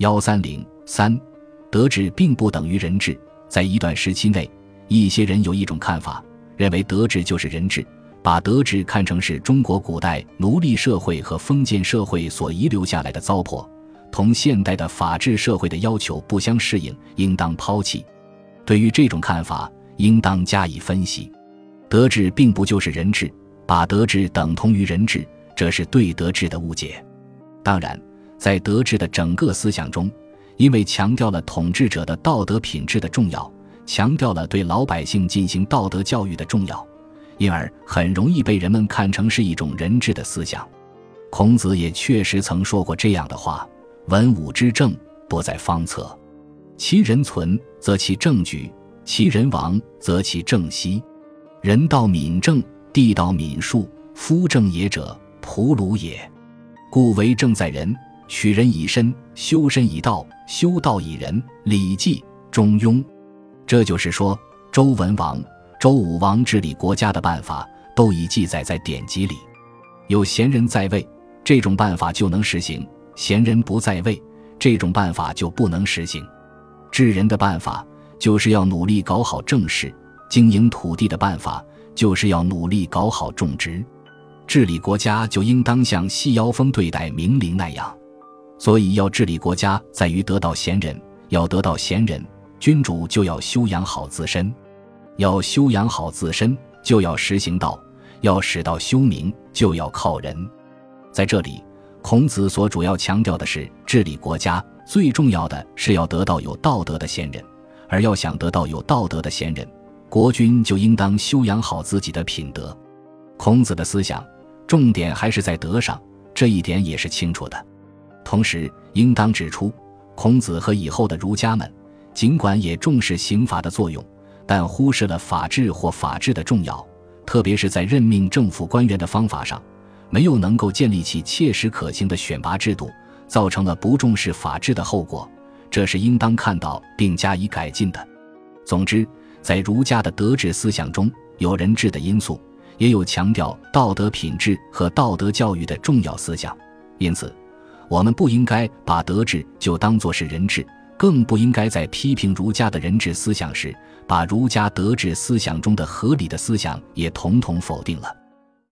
幺三零三，德治并不等于人治。在一段时期内，一些人有一种看法，认为德治就是人治，把德治看成是中国古代奴隶社会和封建社会所遗留下来的糟粕，同现代的法治社会的要求不相适应，应当抛弃。对于这种看法，应当加以分析。德治并不就是人治，把德治等同于人治，这是对德治的误解。当然，在德治的整个思想中，因为强调了统治者的道德品质的重要，强调了对老百姓进行道德教育的重要，因而很容易被人们看成是一种人治的思想。孔子也确实曾说过这样的话：“文武之政，不在方策。其人存，则其政举；其人亡，则其政息。人道敏政，地道敏术。夫正也者，仆鲁也。故为政在人。”取人以身，修身以道，修道以仁。《礼记·中庸》，这就是说，周文王、周武王治理国家的办法都已记载在典籍里。有贤人在位，这种办法就能实行；贤人不在位，这种办法就不能实行。治人的办法就是要努力搞好政事；经营土地的办法就是要努力搞好种植；治理国家就应当像细腰封对待明灵那样。所以，要治理国家，在于得到贤人。要得到贤人，君主就要修养好自身。要修养好自身，就要实行道；要使道修明，就要靠人。在这里，孔子所主要强调的是，治理国家最重要的是要得到有道德的贤人。而要想得到有道德的贤人，国君就应当修养好自己的品德。孔子的思想重点还是在德上，这一点也是清楚的。同时，应当指出，孔子和以后的儒家们，尽管也重视刑法的作用，但忽视了法治或法治的重要，特别是在任命政府官员的方法上，没有能够建立起切实可行的选拔制度，造成了不重视法治的后果。这是应当看到并加以改进的。总之，在儒家的德治思想中，有人治的因素，也有强调道德品质和道德教育的重要思想，因此。我们不应该把德治就当作是人治，更不应该在批评儒家的人治思想时，把儒家德治思想中的合理的思想也统统否定了。